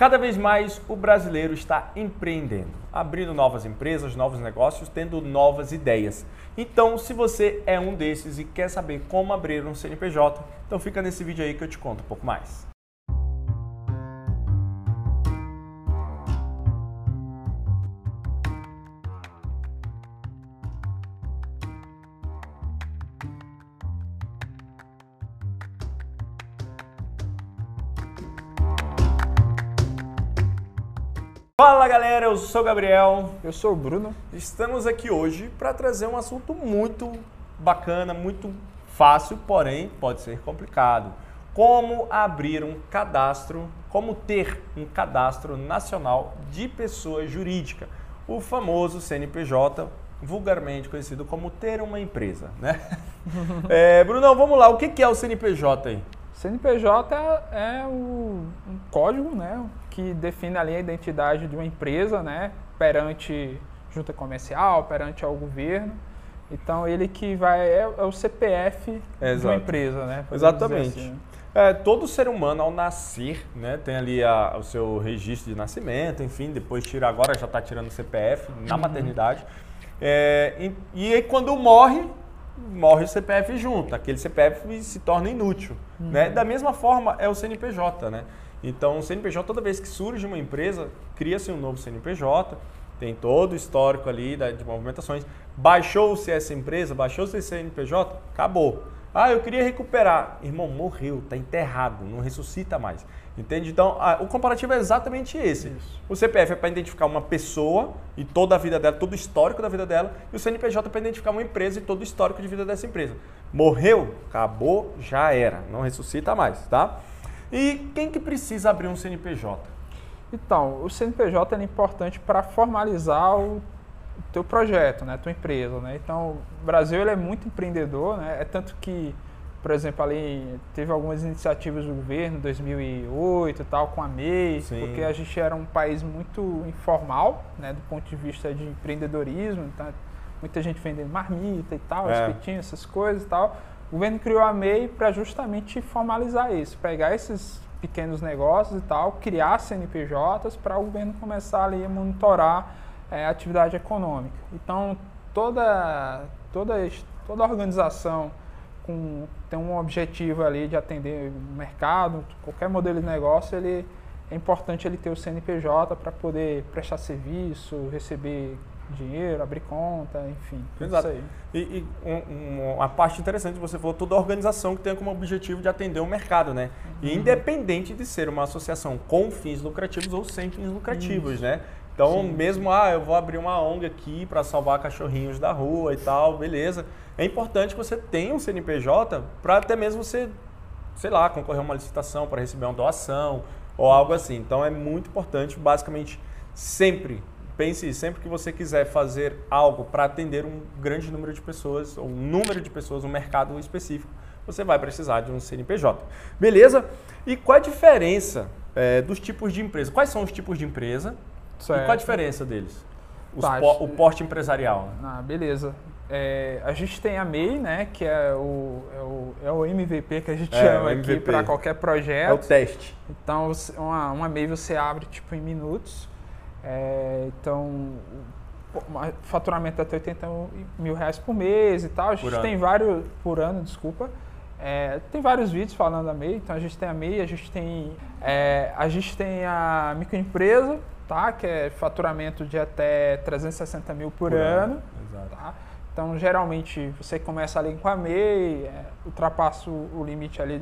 Cada vez mais o brasileiro está empreendendo, abrindo novas empresas, novos negócios, tendo novas ideias. Então, se você é um desses e quer saber como abrir um CNPJ, então fica nesse vídeo aí que eu te conto um pouco mais. Fala galera, eu sou o Gabriel. Eu sou o Bruno. Estamos aqui hoje para trazer um assunto muito bacana, muito fácil, porém pode ser complicado. Como abrir um cadastro, como ter um cadastro nacional de pessoa jurídica, o famoso CNPJ, vulgarmente conhecido como ter uma empresa, né? é, Brunão, vamos lá, o que é o CNPJ aí? CNPJ é, é um código, né, que define ali a identidade de uma empresa, né, perante junta comercial, perante ao governo. Então ele que vai é, é o CPF é, de uma empresa, né? Exatamente. Assim. Né? É, todo ser humano ao nascer, né, tem ali a, o seu registro de nascimento, enfim, depois tira agora já está tirando o CPF na uhum. maternidade. É, e, e aí quando morre, morre o CPF junto, aquele CPF se torna inútil. Uhum. Né? Da mesma forma é o CNPJ, né? Então, o CNPJ, toda vez que surge uma empresa, cria-se um novo CNPJ, tem todo o histórico ali de movimentações. Baixou-se essa empresa, baixou-se esse CNPJ, acabou. Ah, eu queria recuperar. Irmão, morreu, está enterrado, não ressuscita mais. Entende? Então, a, o comparativo é exatamente esse. Isso. O CPF é para identificar uma pessoa e toda a vida dela, todo o histórico da vida dela, e o CNPJ é para identificar uma empresa e todo o histórico de vida dessa empresa. Morreu, acabou, já era, não ressuscita mais, tá? E quem que precisa abrir um CNPJ? Então, o CNPJ é importante para formalizar o teu projeto, né, tua empresa, né? Então, o Brasil ele é muito empreendedor, né? É tanto que por exemplo, ali teve algumas iniciativas do governo, 2008 e tal, com a MEI, Sim. porque a gente era um país muito informal, né, do ponto de vista de empreendedorismo, então muita gente vendendo marmita e tal, é. espetinho, essas coisas e tal. O governo criou a MEI para justamente formalizar isso, pegar esses pequenos negócios e tal, criar CNPJs para o governo começar ali a monitorar é, a atividade econômica. Então, toda, toda, toda organização com tem um objetivo ali de atender o mercado, qualquer modelo de negócio, ele é importante ele ter o CNPJ para poder prestar serviço, receber dinheiro, abrir conta, enfim. Exato. Isso aí. E, e um, uma parte interessante, você falou, toda organização que tem como objetivo de atender o mercado, né? E uhum. independente de ser uma associação com fins lucrativos ou sem fins lucrativos, Isso. né? Então, Sim. mesmo, ah, eu vou abrir uma ONG aqui para salvar cachorrinhos da rua e tal, beleza. É importante que você tenha um CNPJ para até mesmo você, sei lá, concorrer a uma licitação para receber uma doação ou algo assim. Então, é muito importante, basicamente, sempre, pense sempre que você quiser fazer algo para atender um grande número de pessoas, ou um número de pessoas, um mercado específico, você vai precisar de um CNPJ. Beleza? E qual a diferença é, dos tipos de empresa? Quais são os tipos de empresa? Certo. E qual a diferença deles? Tá, po o porte empresarial. Ah, beleza. É, a gente tem a MEI, né, que é o, é o, é o MVP que a gente é, chama aqui para qualquer projeto. É o teste. Então, uma, uma MEI você abre tipo em minutos. É, então, faturamento até 80 mil reais por mês e tal. A gente tem vários, por ano, desculpa. É, tem vários vídeos falando da MEI. Então, a gente tem a MEI, a gente tem, é, a, gente tem a microempresa, tá? que é faturamento de até 360 mil por, por ano. ano. Tá? Então, geralmente, você começa ali com a MEI, é, ultrapassa o, limite ali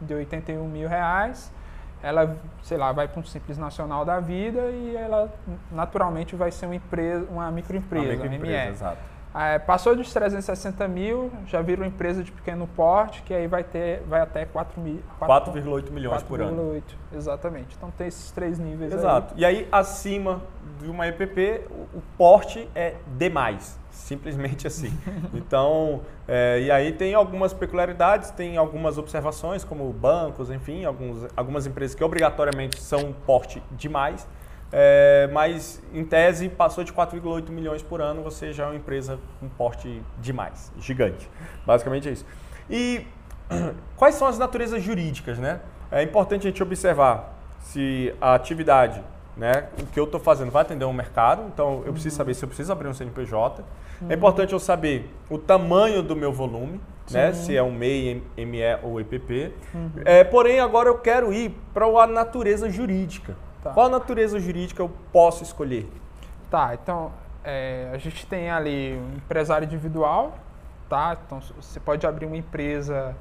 de 81 mil reais, ela, sei lá, vai para um Simples Nacional da Vida e ela, naturalmente, vai ser uma, empresa, uma microempresa, uma microempresa ME. Exato. É, passou dos 360 mil, já vira uma empresa de pequeno porte, que aí vai, ter, vai até 4,8 milhões 4, por ano. 4,8, exatamente. Então tem esses três níveis Exato. Aí. E aí, acima de uma EPP, o porte é demais. Simplesmente assim. Então, é, e aí tem algumas peculiaridades, tem algumas observações, como bancos, enfim, alguns, algumas empresas que obrigatoriamente são porte demais. É, mas em tese passou de 4,8 milhões por ano, você já é uma empresa com porte demais, gigante. Basicamente é isso. E quais são as naturezas jurídicas, né? É importante a gente observar se a atividade, né, o que eu estou fazendo vai atender um mercado, então eu preciso saber se eu preciso abrir um CNPJ. É importante eu saber o tamanho do meu volume, né, se é um MEI, ME ou EPP. É, porém, agora eu quero ir para a natureza jurídica. Tá. Qual natureza jurídica eu posso escolher? Tá, então é, a gente tem ali um empresário individual, tá? Então você pode abrir uma empresa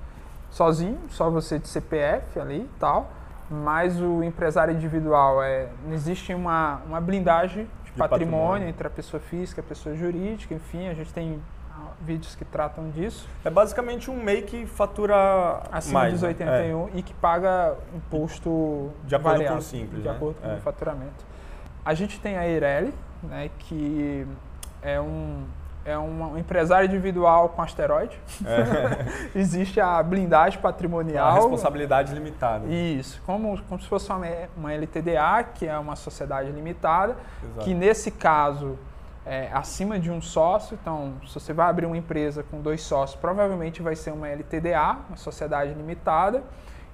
sozinho, só você de CPF ali e tal, mas o empresário individual é, não existe uma, uma blindagem de, patrimônio, patrimônio. entre a pessoa física e a pessoa jurídica, enfim, a gente tem vídeos que tratam disso. É basicamente um MEI que fatura acima mais, dos né? 81 e que paga imposto De acordo com o Simples, de né? acordo com É. o faturamento. A gente tem a Eireli, né, que é um é um empresário individual com asteroide. Existe a blindagem É. A patrimonial. responsabilidade limitada. Isso, como, como se fosse uma, uma LTDA, que é uma sociedade limitada, Exato. que nesse caso é acima de um sócio. Então, se você vai abrir uma empresa com dois sócios, provavelmente vai ser uma LTDA, uma sociedade limitada.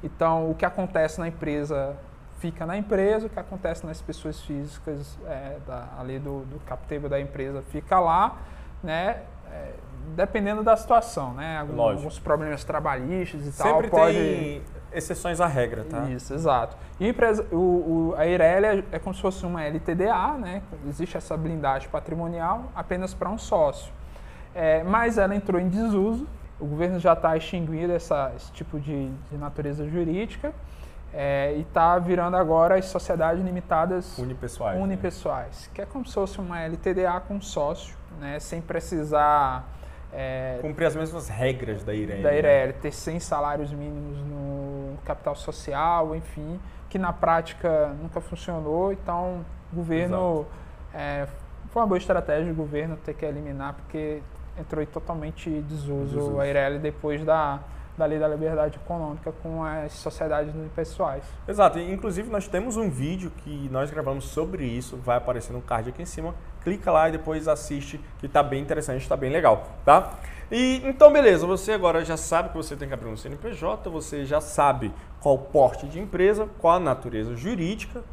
Então, o que acontece na empresa fica na empresa, o que acontece nas pessoas físicas é, da, ali do, do da empresa fica lá, né? É, dependendo da situação, né? Lógico. alguns problemas trabalhistas e tal. Sempre pode... tem exceções à regra, tá? Isso, exato. E o, o- a Eireli é, como se fosse uma LTDA, né? Existe essa blindagem patrimonial apenas para um sócio. É, mas ela entrou em desuso, o governo já está extinguindo essa, esse tipo de, de natureza jurídica é, e está virando agora as sociedades limitadas Unipessoais. né? unipessoais, que é como se fosse uma LTDA com sócio, né? Sem precisar é, Cumprir as mesmas regras da Irene. da né? Ireli, ter 100 salários mínimos no capital social, enfim, que na prática nunca funcionou. Então, o governo. é, foi uma boa estratégia do governo ter que eliminar, porque entrou em totalmente desuso, Desuso. a Ireli depois da, da lei da liberdade econômica com as sociedades pessoais. Exato, inclusive nós temos um vídeo que nós gravamos sobre isso, vai aparecer no card aqui em cima. Clica lá e depois assiste, que tá bem interessante, tá bem legal, tá? E então beleza, você agora já sabe que você tem que abrir um CNPJ, você já sabe qual porte de empresa, qual a natureza jurídica.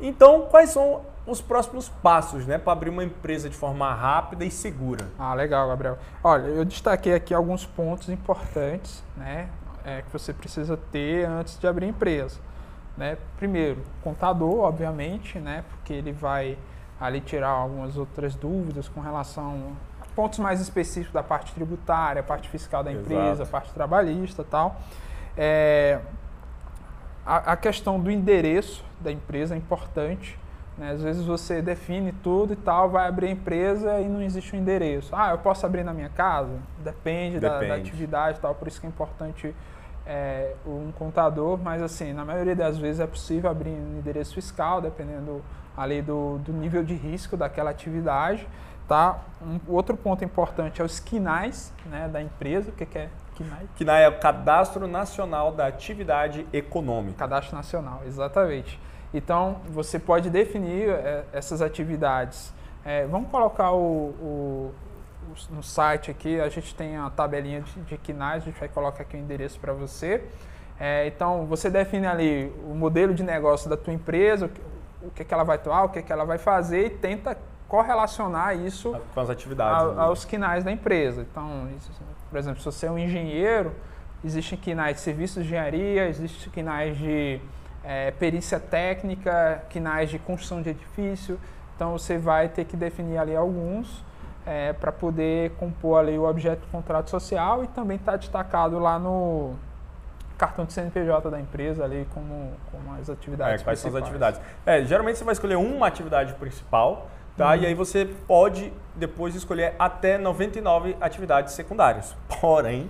Então, quais são os próximos passos, né, para abrir uma empresa de forma rápida e segura? Ah, legal, Gabriel. Olha, eu destaquei aqui alguns pontos importantes, né, é, que você precisa ter antes de abrir empresa. Né? Primeiro, contador, obviamente, né, porque ele vai ali tirar algumas outras dúvidas com relação a pontos mais específicos da parte tributária, parte fiscal da empresa, Exato. parte trabalhista, e tal. É, a, a questão do endereço da empresa é importante. né? Às vezes você define tudo e tal, vai abrir a empresa e não existe um endereço. Ah, eu posso abrir na minha casa? Depende, da- Da, Depende. atividade e tal, por isso que é importante é, um contador, mas assim, na maioria das vezes é possível abrir um endereço fiscal, dependendo ali do, do nível de risco daquela atividade. Tá? Um outro ponto importante é os quinais né, da empresa. O que, que é? Que na é o Cadastro Nacional da Atividade Econômica. Cadastro Nacional, exatamente. Então, você pode definir eh, essas atividades. Eh, vamos colocar o, o- o- no site aqui, a gente tem a tabelinha de, de quinais, a gente vai colocar aqui o endereço para você. Eh, então, você define ali o modelo de negócio da tua empresa, o que, o que, ela vai atuar, o que, que ela vai fazer e tenta correlacionar isso Com as atividades. a- né? aos quinais da empresa. Então, isso, por exemplo, se você é um engenheiro, existem quinais de serviços de engenharia, existem quinais de eh, perícia técnica, quinais de construção de edifício. Então, você vai ter que definir ali alguns para poder compor ali o objeto do contrato social e também está destacado lá no cartão de CNPJ da empresa ali como, como as atividades É, quais são as principais. atividades? É, geralmente você vai escolher uma atividade principal, tá? E aí você pode depois escolher até 99 atividades secundárias. Porém,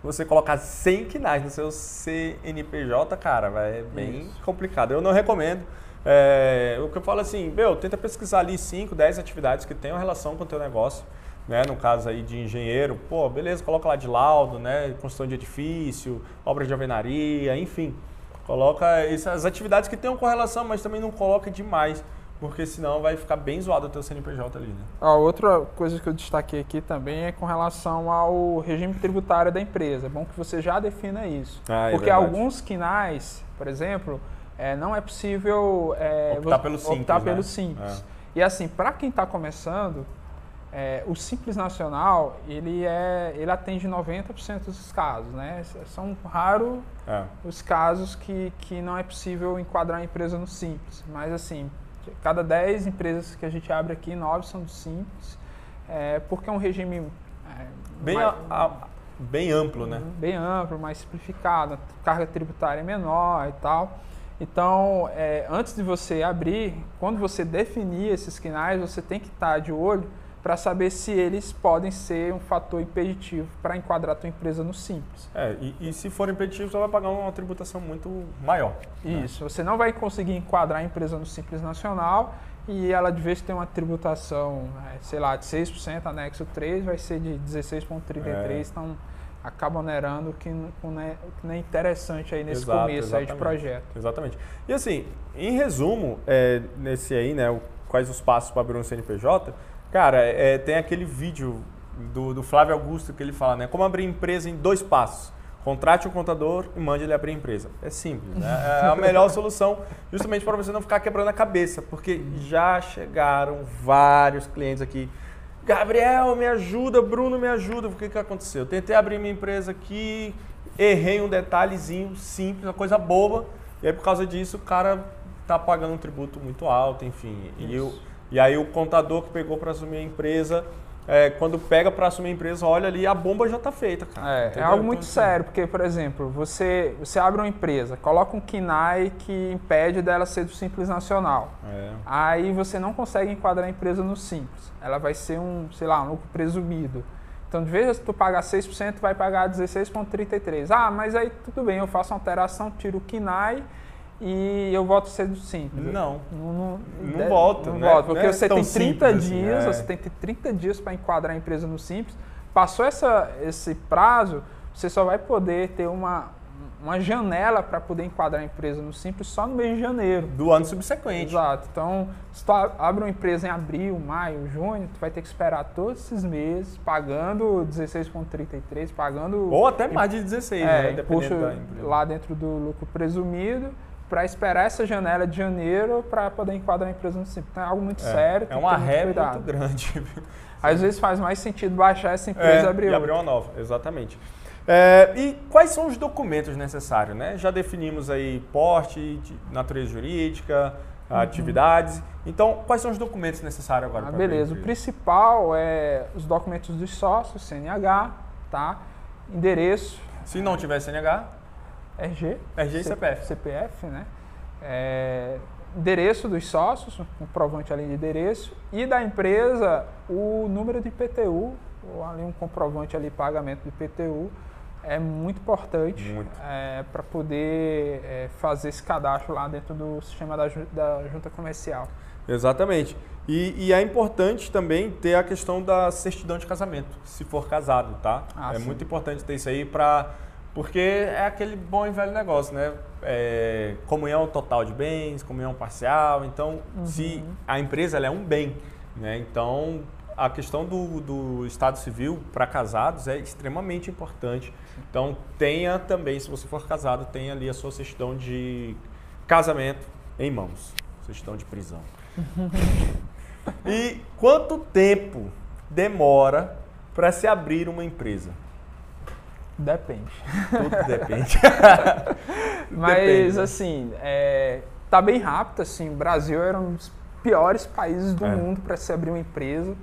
você colocar 100 quinais no seu CNPJ, cara, vai é bem Isso. complicado. Eu não recomendo. É, o que eu falo assim, meu, tenta pesquisar ali 5, 10 atividades que tenham relação com o teu negócio. Né, no caso aí de engenheiro, pô, beleza, coloca lá de laudo, né, construção de edifício, obras de alvenaria, enfim. Coloca essas atividades que tenham correlação, mas também não coloca demais, porque senão vai ficar bem zoado o teu CNPJ ali, né? A outra coisa que eu destaquei aqui também é com relação ao regime tributário da empresa. É bom que você já defina isso. Ah, é Porque verdade. alguns quinais, por exemplo, é, não é possível é, optar pelo simples. Optar né? pelo simples. E assim, para quem está começando, é, o Simples Nacional, ele, é, ele atende 90% dos casos, né? São raros é. os casos que, que não é possível enquadrar a empresa no Simples. Mas, assim, cada 10 empresas que a gente abre aqui, 9 são do Simples, é, porque é um regime... É, bem, mais, a, a, bem amplo, né? Bem amplo, mais simplificado, carga tributária é menor e tal. Então, é, antes de você abrir, quando você definir esses quinais, você tem que estar de olho para saber se eles podem ser um fator impeditivo para enquadrar a tua empresa no simples. É, e, e se for impeditivo, você vai pagar uma tributação muito maior. Né? Isso, né? você não vai conseguir enquadrar a empresa no simples nacional e ela de vez ter uma tributação, né, sei lá, de 6%, anexo 3, vai ser de 16,33%, é. então acaba onerando o que, não é, é interessante aí nesse Exato, começo aí de projeto. Exatamente. E assim, em resumo, é, nesse aí, né, quais os passos para abrir um CNPJ, Cara, é, tem aquele vídeo do, do, Flávio Augusto que ele fala, né? Como abrir empresa em dois passos. Contrate um contador e mande ele abrir a empresa. É simples, né? É a melhor solução justamente para você não ficar quebrando a cabeça, porque já chegaram vários clientes aqui. Gabriel, me ajuda, Bruno, me ajuda. O que, que aconteceu? Eu tentei abrir minha empresa aqui, errei um detalhezinho simples, uma coisa boba, e aí por causa disso o cara tá pagando um tributo muito alto, enfim. Isso. E eu e aí o contador que pegou para assumir a empresa, é, quando pega para assumir a empresa, olha ali, a bomba já está feita, cara. É, é algo muito então, sério, porque, por exemplo, você, você abre uma empresa, coloca um KINAI que impede dela ser do Simples Nacional. É. Aí você não consegue enquadrar a empresa no Simples. Ela vai ser um, sei lá, um lucro presumido. Então, de vez em tu pagar 6%, vai pagar 16,33%. Ah, mas aí tudo bem, eu faço uma alteração, tiro o KINAI e eu volto cedo simples. Não. Não, não, não volta. Não né? volta, porque é você tem 30 assim, dias, assim, é. você tem que ter 30 dias para enquadrar a empresa no simples. Passou essa, esse prazo, você só vai poder ter uma, uma janela para poder enquadrar a empresa no simples só no mês de janeiro. Do ano subsequente. Exato. Então, se tu abre uma empresa em abril, maio, junho, tu vai ter que esperar todos esses meses pagando 16,33, pagando... Ou até mais de 16, é, né? Dependendo da empresa. lá dentro do lucro presumido para esperar essa janela de janeiro para poder enquadrar a empresa no simples. Então é algo muito é, sério. É uma ré muito grande. Às vezes faz mais sentido baixar essa empresa é, e abrir e abrir uma nova, exatamente. É, e quais são os documentos necessários? Né? Já definimos aí porte, natureza jurídica, uhum. atividades. Então, quais são os documentos necessários agora? Ah, beleza. O principal é os documentos dos sócios, CNH, tá? endereço. Se não tiver CNH? RG. RG e CPF. CPF, né? É, endereço dos sócios, um comprovante ali de endereço, e da empresa o número de IPTU, ou ali um comprovante ali pagamento de IPTU, é muito importante é, para poder é, fazer esse cadastro lá dentro do sistema da, da junta comercial. Exatamente. E, e, é importante também ter a questão da certidão de casamento, se for casado, tá? Ah, é sim. muito importante ter isso aí para porque é aquele bom e velho negócio, né? É, comunhão total de bens, comunhão parcial. Então, uhum. se a empresa é um bem, né? Então, a questão do, do Estado Civil para casados é extremamente importante. Então, tenha também, se você for casado, tenha ali a sua certidão de casamento em mãos. Certidão de prisão. e quanto tempo demora para se abrir uma empresa? Depende. Tudo depende. Mas, depende. Né? assim, é, tá bem rápido, assim, o Brasil era um dos piores países do é. mundo para se abrir uma empresa,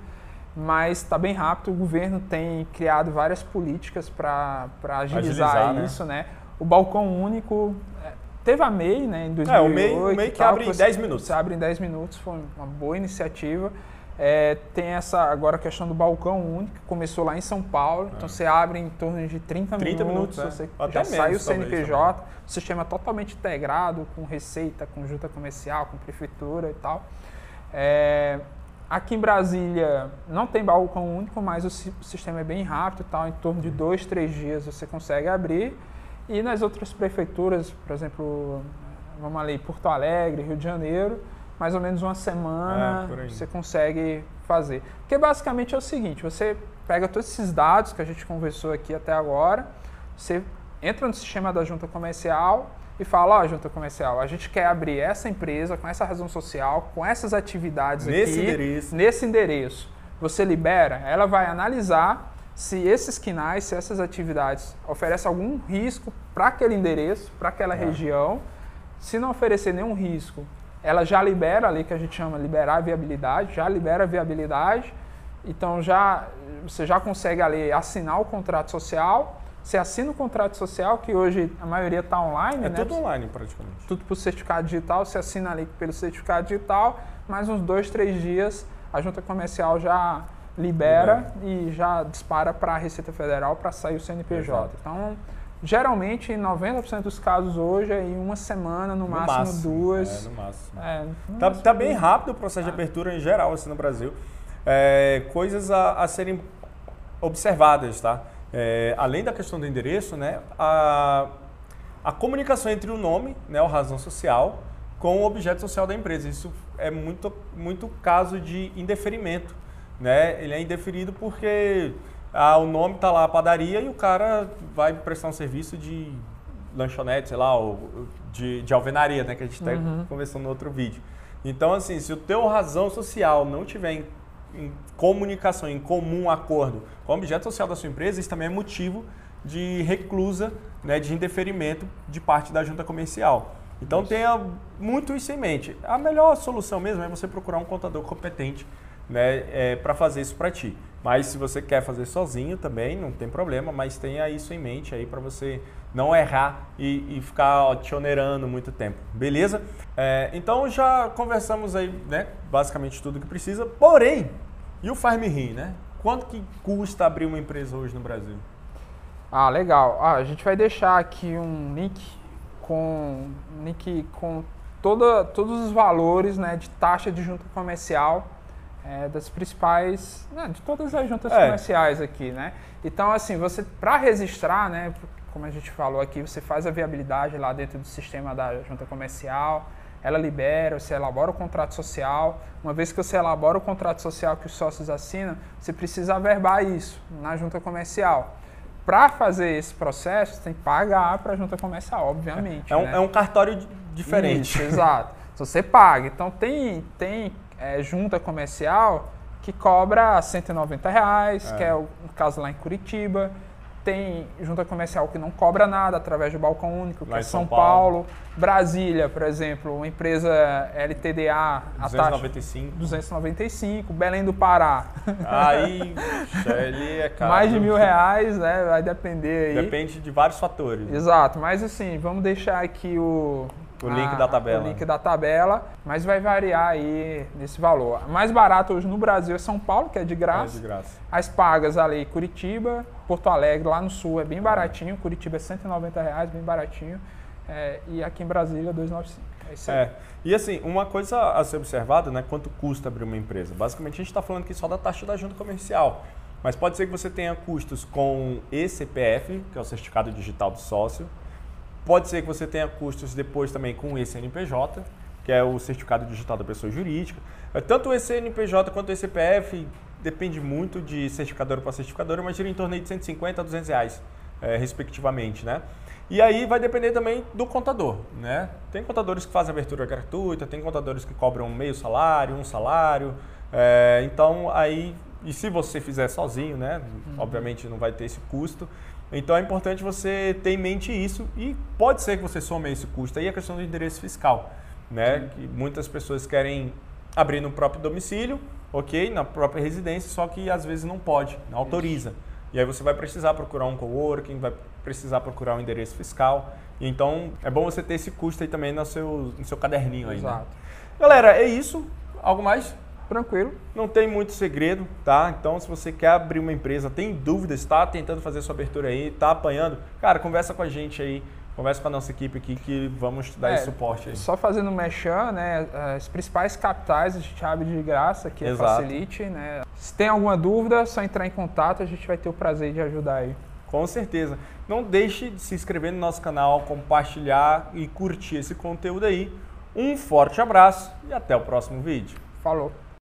mas está bem rápido, o governo tem criado várias políticas para agilizar, agilizar, né? isso, né? né? O balcão único, é, teve a MEI, né, em 2008. É, o MEI, o MEI que abre em 10 minutos. Abre em 10 minutos, foi uma boa iniciativa. É, tem essa agora a questão do balcão único, que começou lá em São Paulo. É. Então você abre em torno de 30, 30 minutos, minutos você é. já sai o CNPJ, o sistema totalmente integrado com receita, com junta comercial, com prefeitura e tal. É, aqui em Brasília não tem balcão único, mas o, sistema é bem rápido, tal, em torno de dois, três dias você consegue abrir. E nas outras prefeituras, por exemplo, vamos ali, Porto Alegre, Rio de Janeiro, mais ou menos uma semana é, você consegue fazer. Porque basicamente é o seguinte, você pega todos esses dados que a gente conversou aqui até agora, você entra no sistema da junta comercial e fala, ó, junta comercial, a gente quer abrir essa empresa com essa razão social, com essas atividades Nesse aqui, endereço. nesse endereço. Você libera, ela vai analisar se esses quinais, se essas atividades oferecem algum risco para aquele endereço, para aquela É. região. Se não oferecer nenhum risco, ela já libera ali que a gente chama liberar a viabilidade, já libera a viabilidade. Então já você já consegue ali assinar o contrato social. Você assina o contrato social, que hoje a maioria está online, É né? tudo online praticamente. tudo por certificado digital, você assina ali pelo certificado digital, mais uns dois, três dias a junta comercial já libera e já dispara para a Receita Federal para sair o CNPJ. Exato. Então, geralmente, em 90% dos casos hoje, é em uma semana, no, máximo, duas. É, no máximo. É, no Tá, máximo tá bem duas. rápido o processo de abertura em geral, assim, no Brasil. É, coisas a, a serem observadas, tá? É, além da questão do endereço, né? A, a comunicação entre o nome, né? A razão social, com o objeto social da empresa. Isso é muito, muito caso de indeferimento, né? Ele é indeferido porque ah, o nome tá lá, padaria, e o cara vai prestar um serviço de lanchonete, sei lá, ou de, de alvenaria, né? Que a gente está conversando no outro vídeo. Então, assim, se o teu razão social não tiver em, em comunicação, em comum acordo com o objeto social da sua empresa, isso também é motivo de reclusa, né, de indeferimento de parte da junta comercial. Então tenha muito isso em mente. A melhor solução mesmo é você procurar um contador competente né, para fazer isso para ti. Mas se você quer fazer sozinho também, não tem problema, mas tenha isso em mente aí para você não errar e, e ficar ó, te onerando muito tempo, beleza? É, então já conversamos aí, né, basicamente tudo que precisa, porém, e o Rir, né? Quanto que custa abrir uma empresa hoje no Brasil? Ah, legal. Ah, a gente vai deixar aqui um link com link com toda, todos os valores né, de taxa de junta comercial é, das principais, né, de todas as juntas É. comerciais aqui, né? Então, assim, você para registrar, né, como a gente falou aqui, você faz a viabilidade lá dentro do sistema da junta comercial, ela libera, você elabora o contrato social. Uma vez que você elabora o contrato social que os sócios assinam, você precisa averbar isso na junta comercial. Para fazer esse processo, você tem que pagar para a junta comercial, obviamente. É um, né? é um cartório di- diferente. Isso, exato. Você paga. Então tem, tem é, junta comercial que cobra 190 reais, É. que é o caso lá em Curitiba. Tem junta comercial que não cobra nada através do balcão único, que Lá é São São Paulo. Brasília, por exemplo, uma empresa LTDA, a taxa 295. 295. Belém do Pará, Aí, ele é caro. mais de mil reais, né? Vai depender aí. Depende de vários fatores. né? Exato, mas assim, vamos deixar aqui o, O link da tabela. O link da tabela, mas vai variar aí nesse valor. A mais barato hoje no Brasil é São Paulo, que é de É graça. de graça. As pagas ali, Curitiba, Porto Alegre, lá no sul é bem baratinho. Curitiba é 190 reais, bem baratinho. É, e aqui em Brasília, 295. É isso aí. É. E assim, uma coisa a ser observada, né? Quanto custa abrir uma empresa? Basicamente, a gente está falando aqui só da taxa da junta comercial. Mas pode ser que você tenha custos com ECPF, que é o Certificado Digital do Sócio. Pode ser que você tenha custos depois também com o ECNPJ, que é o Certificado Digital da Pessoa Jurídica. É, Tanto o ECNPJ quanto o ECPF depende muito de certificadora para certificadora, mas gira em torno de 150 a 200 reais, é, respectivamente, né? E aí vai depender também do contador, né? Tem contadores que fazem abertura gratuita, tem contadores que cobram meio salário, um salário. é, então aí, e se você fizer sozinho, né? Obviamente não vai ter esse custo. Então é importante você ter em mente isso e pode ser que você some esse custo. Aí a questão do endereço fiscal, né? Que muitas pessoas querem abrir no próprio domicílio, ok, na própria residência, só que às vezes não pode, não autoriza. E aí você vai precisar procurar um coworking, vai precisar procurar um endereço fiscal. Então é bom você ter esse custo aí também no seu, no seu caderninho aí. Né? Exato. Galera, é isso. Algo mais? Tranquilo. Não tem muito segredo, tá? Então, se você quer abrir uma empresa, tem dúvidas, está tentando fazer sua abertura aí, está apanhando, cara, conversa com a gente aí, conversa com a nossa equipe aqui que vamos dar É, esse suporte aí. Só fazendo merchan, né? As principais capitais a gente abre de graça aqui, é Exato. Facilite, né? Se tem alguma dúvida, é só entrar em contato, a gente vai ter o prazer de ajudar aí. Com certeza. Não deixe de se inscrever no nosso canal, compartilhar e curtir esse conteúdo aí. Um forte abraço e até o próximo vídeo. Falou!